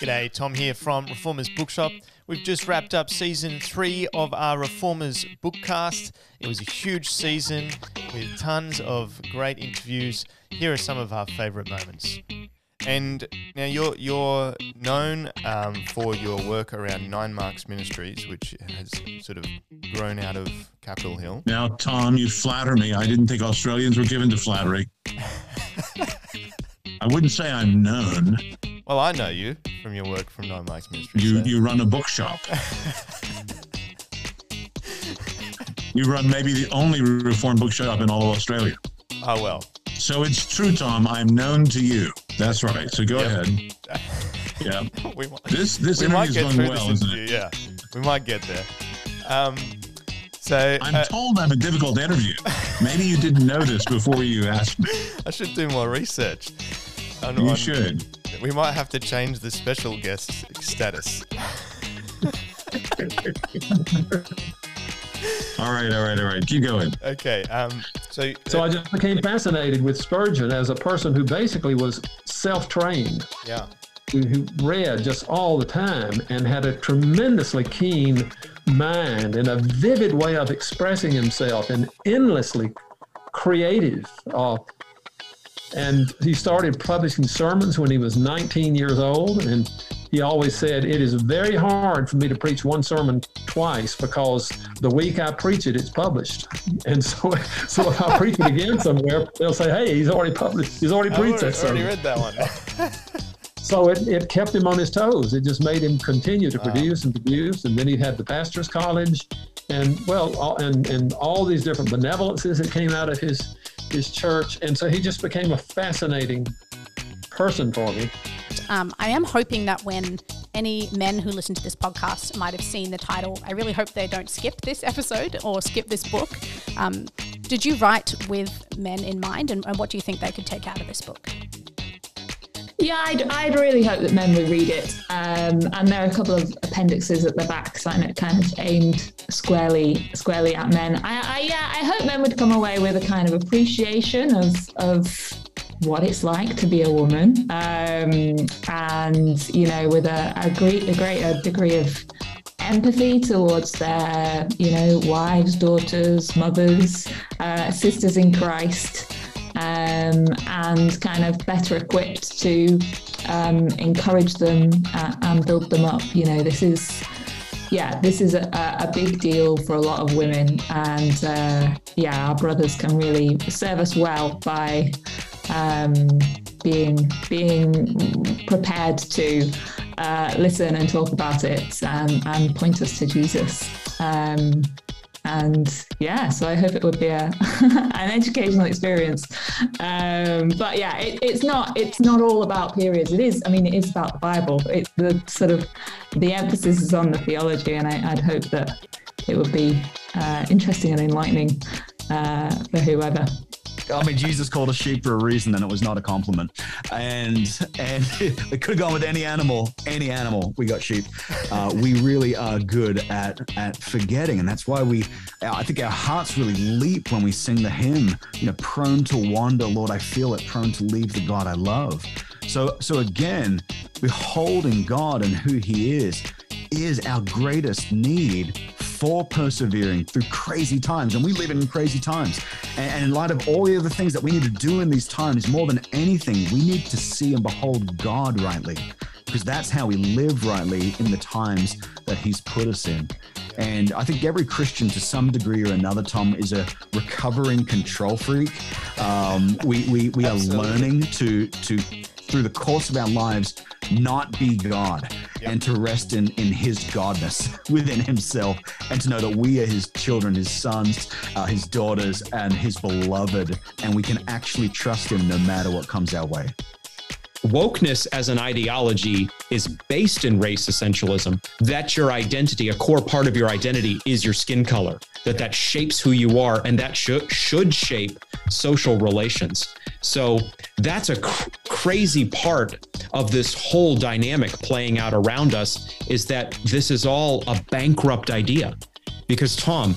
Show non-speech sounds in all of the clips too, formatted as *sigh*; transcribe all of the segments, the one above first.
G'day, Tom here from Reformers Bookshop. We've just wrapped up season three of our Reformers Bookcast. It was a huge season with tons of great interviews. Here are some of our favourite moments. And now you're you're known um, for your work around Nine Marks Ministries, which has sort of grown out of Capitol Hill. Now, Tom, you flatter me. I didn't think Australians were given to flattery. *laughs* I wouldn't say I'm known. Well, I know you from your work from Nine Marks Ministries. You so- you run a bookshop. *laughs* you run maybe the only reformed bookshop in all of Australia. oh well. So it's true, Tom. I'm known to you. That's right. So go Yep. ahead. *laughs* Yeah. we might, This this we might interview's get going well, isn't it? Yeah, we might get there. Um, so I'm uh, told I'm a difficult interview. *laughs* Maybe you didn't know this before you asked me. I should do more research. on- You on- should. We might have to change the special guest status. *laughs* All right, all right, all right. Keep going. Okay. Um. So. So uh, I just became fascinated with Spurgeon as a person who basically was self-trained, yeah. who, who read just all the time and had a tremendously keen mind and a vivid way of expressing himself and endlessly creative. Uh, and he started publishing sermons when he was 19 years old. And he always said, It is very hard for me to preach one sermon twice because the week I preach it, it's published. *laughs* And so, so if I preach it again somewhere, they'll say, Hey, he's already published, he's already preached already, that already read that one. *laughs* *laughs* So it, it kept him on his toes. It just made him continue to produce and produce. And then he had the pastor's college and well, all, and, and all these different benevolences that came out of his, his church. And so he just became a fascinating person for me. Um, I am hoping that when any men who listen to this podcast might have seen the title, I really hope they don't skip this episode or skip this book. Um, did you write with men in mind, and, and what do you think they could take out of this book? Yeah, I'd, I'd really hope that men would read it. Um, and there are a couple of appendixes at the back, kind of, kind of aimed squarely squarely at men. I, I yeah, I hope men would come away with a kind of appreciation of of what it's like to be a woman, um, and you know, with a, a great a greater degree of empathy towards their you know wives, daughters, mothers, uh, sisters in Christ um, and kind of better equipped to um, encourage them uh, and build them up. You know, this is, yeah, this is a, a big deal for a lot of women, and uh, yeah, our brothers can really serve us well by um, being being prepared to uh, listen and talk about it and, and point us to Jesus. Um, and yeah, so I hope it would be a, *laughs* an educational experience. Um, but yeah, it, it's not it's not all about periods. It is, I mean, it is about the Bible. It the sort of the emphasis is on the theology, and I, I'd hope that it would be uh, interesting and enlightening uh, for whoever. I mean, Jesus called a sheep for a reason, and it was not a compliment. And and *laughs* it could have gone with any animal, any animal. We got sheep. Uh, we really are good at at forgetting, and that's why we. I think our hearts really leap when we sing the hymn. You know, prone to wander, Lord, I feel it. Prone to leave the God I love. So so again, beholding God and who He is is our greatest need for persevering through crazy times. And we live in crazy times. And, and in light of all the other things that we need to do in these times, more than anything, we need to see and behold God rightly, because that's how we live rightly in the times that He's put us in. And I think every Christian, to some degree or another, Tom, is a recovering control freak. Um, we we, we are learning to to through the course of our lives not be God and to rest in in His godness *laughs* within Himself, and to know that we are His children, His sons, uh, His daughters, and His beloved, and we can actually trust Him no matter what comes our way. wokeness as an ideology is based in race essentialism that your identity a core part of your identity is your skin color that that shapes who you are and that should should shape social relations so that's a cr- crazy part of this whole dynamic playing out around us is that this is all a bankrupt idea because tom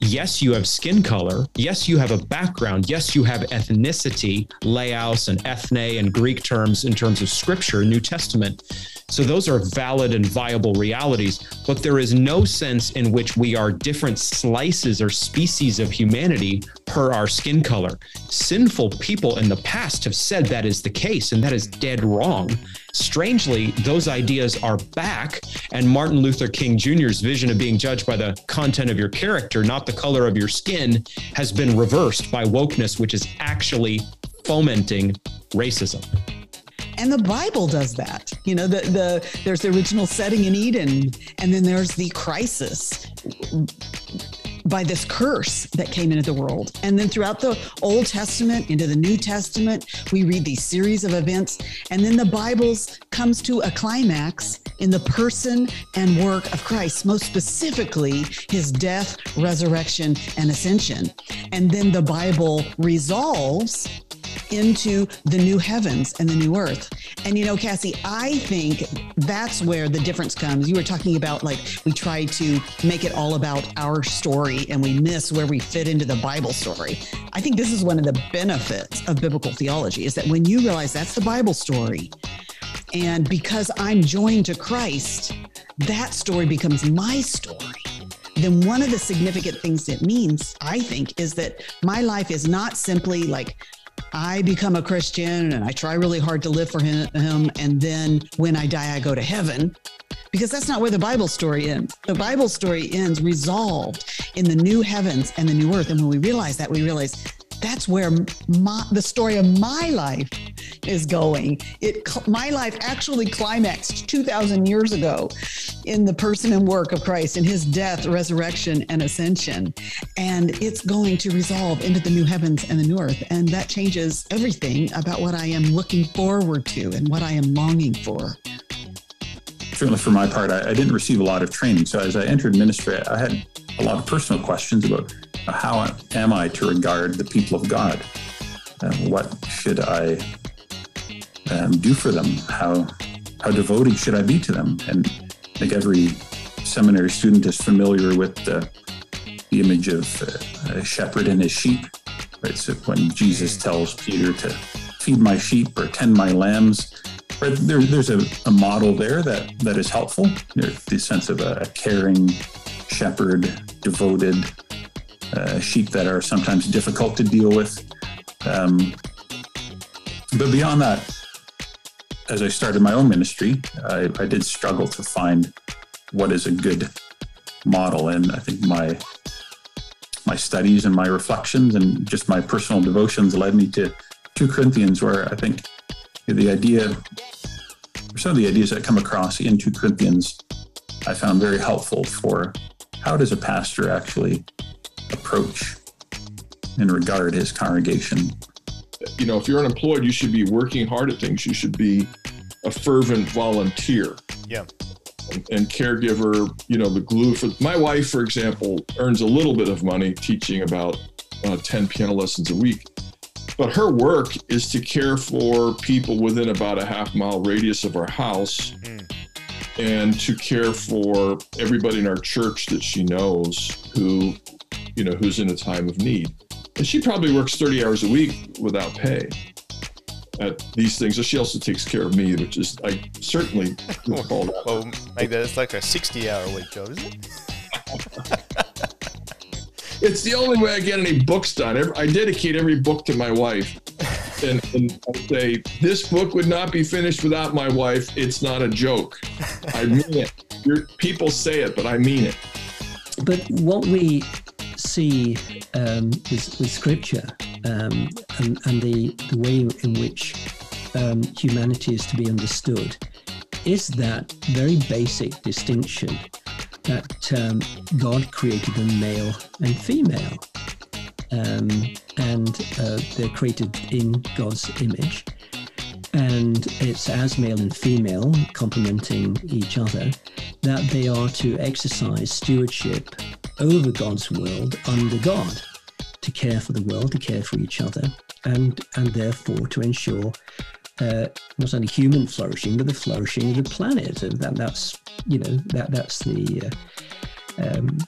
yes, you have skin color. Yes, you have a background. Yes, you have ethnicity, laos and ethne and Greek terms in terms of scripture, New Testament. So those are valid and viable realities, but there is no sense in which we are different slices or species of humanity per our skin color. Sinful people in the past have said that is the case, and that is dead wrong. Strangely, those ideas are back, and Martin Luther King Jr.'s vision of being judged by the content of your character, not the color of your skin, has been reversed by wokeness, which is actually fomenting racism and the bible does that you know the, the there's the original setting in eden and then there's the crisis by this curse that came into the world. And then throughout the Old Testament into the New Testament, we read these series of events. And then the Bible comes to a climax in the person and work of Christ, most specifically his death, resurrection, and ascension. And then the Bible resolves into the new heavens and the new earth. And you know, Cassie, I think that's where the difference comes. You were talking about like we try to make it all about our story and we miss where we fit into the Bible story. I think this is one of the benefits of biblical theology is that when you realize that's the Bible story, and because I'm joined to Christ, that story becomes my story then one of the significant things it means, I think, is that my life is not simply like I become a Christian and I try really hard to live for him, and then when I die, I go to heaven. Because that's not where the Bible story ends. The Bible story ends resolved in the new heavens and the new earth. And when we realize that, we realize that's where my, the story of my life is going. It my life actually climaxed 2,000 years ago in the person and work of Christ in His death, resurrection, and ascension, and it's going to resolve into the new heavens and the new earth, and that changes everything about what I am looking forward to and what I am longing for certainly for my part, I, I, didn't receive a lot of training. So as I entered ministry, I had a lot of personal questions about how am I to regard the people of God? Uh, what should I um, do for them? How how devoted should I be to them? And I think every seminary student is familiar with the, the image of a shepherd and his sheep. Right. So when Jesus tells Peter to feed my sheep or tend my lambs, right, there, there's a, a model there that that is helpful. There's the sense of a, a caring shepherd, devoted uh, sheep that are sometimes difficult to deal with. Um, but beyond that, as I started my own ministry, I, I, did struggle to find what is a good model. And I think my my studies and my reflections and just my personal devotions led me to 2 Corinthians, where I think the idea, some of the ideas that come across in 2 Corinthians, I found very helpful for how does a pastor actually approach and regard his congregation. You know, if you're unemployed, you should be working hard at things. You should be a fervent volunteer. Yeah. And, and caregiver, you know, the glue for my wife, for example, earns a little bit of money teaching about uh, 10 piano lessons a week. But her work is to care for people within about a half mile radius of our house mm. and to care for everybody in our church that she knows who you know, who's in a time of need. And she probably works 30 hours a week without pay at these things. So she also takes care of me, which is I certainly *laughs* call that. Well, maybe it's like a 60 hour week job, isn't it? *laughs* it's the only way I get any books done. I dedicate every book to my wife. *laughs* And, and I say, this book would not be finished without my wife. It's not a joke. I mean it. Your, people say it, but I mean it. But what we see um, with, with scripture um, and, and the, the way in which um, humanity is to be understood is that very basic distinction that um, God created them male and female. Um, and uh, they're created in God's image. And it's as male and female complementing each other that they are to exercise stewardship over God's world under God, to care for the world, to care for each other, and and therefore to ensure uh, not only human flourishing but the flourishing of the planet. And that, that's you know that that's the uh, um,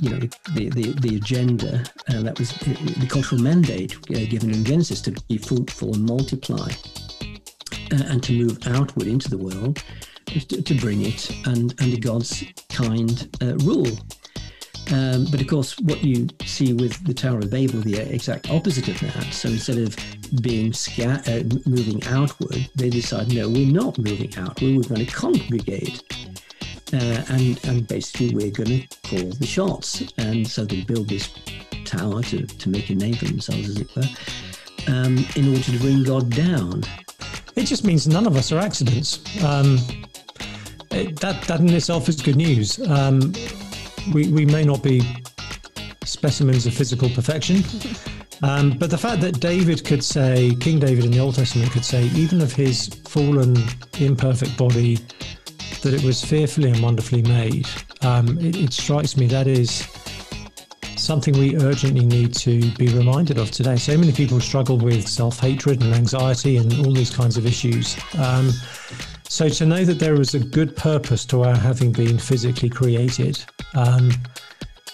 you know, the, the, the agenda uh, that was the cultural mandate uh, given in Genesis to be fruitful and multiply uh, and to move outward into the world to, to bring it and under God's kind uh, rule. Um, but of course, what you see with the Tower of Babel, the exact opposite of that. So instead of being uh, moving outward, they decide, no, we're not moving outward. We're going to congregate, uh, and and basically we're going to call the shots. And so they build this tower to to make a name for themselves, as it were, um, in order to bring God down. It just means none of us are accidents. Um, it, that that in itself is good news. We, we may not be specimens of physical perfection. *laughs* Um, but the fact that David could say, King David in the Old Testament could say, even of his fallen, imperfect body, that it was fearfully and wonderfully made, um, it, it strikes me that is something we urgently need to be reminded of today. So many people struggle with self hatred and anxiety and all these kinds of issues. Um, so to know that there is a good purpose to our having been physically created, um,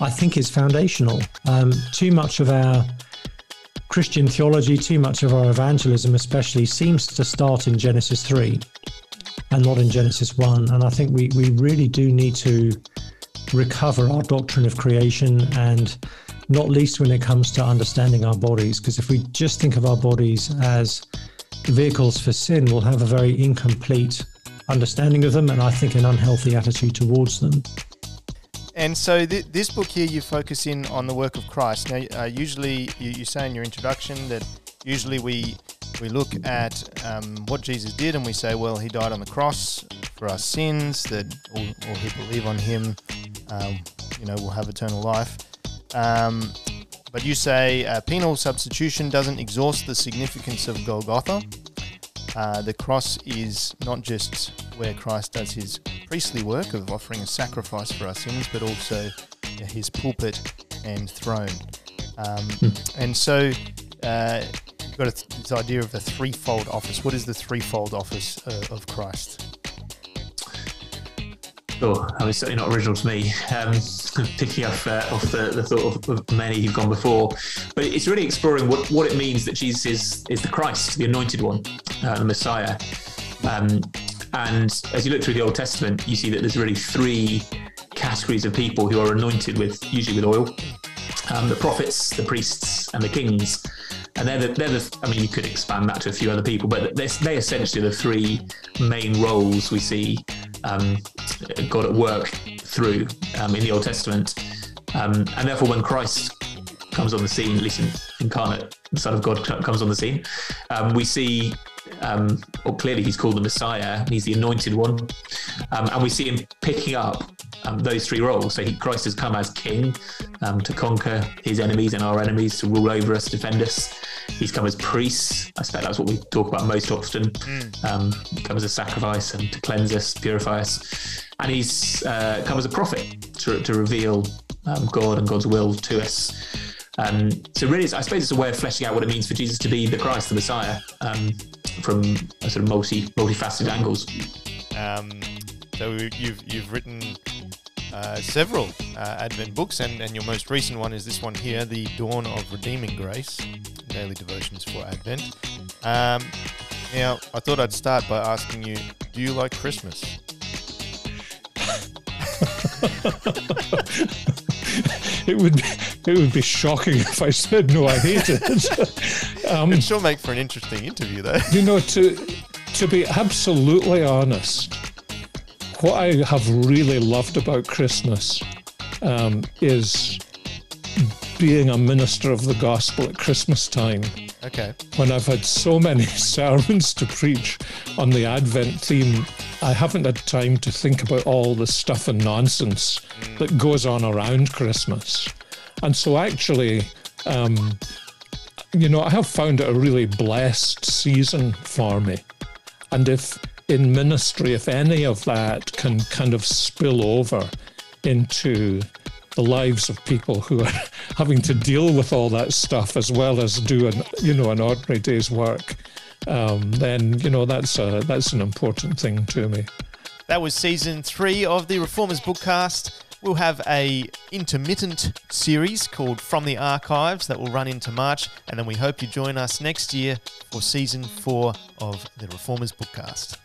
I think is foundational. Um, too much of our Christian theology, too much of our evangelism, especially, seems to start in Genesis 3 and not in Genesis 1. And I think we, we really do need to recover our doctrine of creation and not least when it comes to understanding our bodies. Because if we just think of our bodies as vehicles for sin we'll have a very incomplete understanding of them and I think an unhealthy attitude towards them. And so th- this book here, you focus in on the work of Christ. Now, uh, usually you, you, say in your introduction that usually we we look at um, what Jesus did and we say, well, he died on the cross for our sins, that all, all who believe on him, um, you know, will have eternal life. Um, but you say uh, penal substitution doesn't exhaust the significance of Golgotha. Uh, the cross is not just where Christ does his priestly work of offering a sacrifice for our sins, but also his pulpit and throne. Um, hmm. And so uh, you've got a, this idea of the threefold office. What is the threefold office uh, of Christ? Sure, I mean, certainly not original to me. Um, *laughs* picking up uh, off the, the thought of, of, many who've gone before, but it's really exploring what, what it means that Jesus is is the Christ, the Anointed One, uh, the Messiah. Um, and as you look through the Old Testament, you see that there's really three categories of people who are anointed with, usually with oil: um, the prophets, the priests, and the kings. And they're the, they're the, I mean, you could expand that to a few other people, but they essentially the three main roles we see um, God at work through um, in the Old Testament. Um, and therefore, when Christ comes on the scene, at least in, incarnate, the Son of God comes on the scene, um, we see, um, well, clearly he's called the Messiah, he's the anointed one. Um, and we see him picking up um, those three roles. So he, Christ has come as king um, to conquer his enemies and our enemies, to rule over us, defend us. He's come as priest. I suspect that's what we talk about most often. Mm. Um, come as a sacrifice and to cleanse us, purify us. And he's uh, come as a prophet to, to reveal um, God and God's will to us. Um, so really, I suppose it's a way of fleshing out what it means for Jesus to be the Christ, the Messiah, um, from a sort of multi multifaceted angles. Um, so you've you've written uh, several uh, Advent books, and, and your most recent one is this one here, The Dawn of Redeeming Grace, Daily Devotions for Advent. Um, now, I thought I'd start by asking you, do you like Christmas? *laughs* it would be, it would be shocking if I said no, I hate it. *laughs* um, It'd sure make for an interesting interview, though. You know, to to be absolutely honest, what I have really loved about Christmas um, is being a minister of the gospel at Christmas time. Okay. When I've had so many *laughs* sermons to preach on the Advent theme, I haven't had time to think about all the stuff and nonsense that goes on around Christmas. And so, actually, um, you know, I have found it a really blessed season for me. And if in ministry, if any of that can kind of spill over into the lives of people who are *laughs* having to deal with all that stuff as well as do an you know an ordinary day's work, um, then you know that's a that's an important thing to me. That was season three of the Reformers Bookcast. We'll have a intermittent series called From the Archives that will run into March, and then we hope you join us next year for season four of the Reformers Bookcast.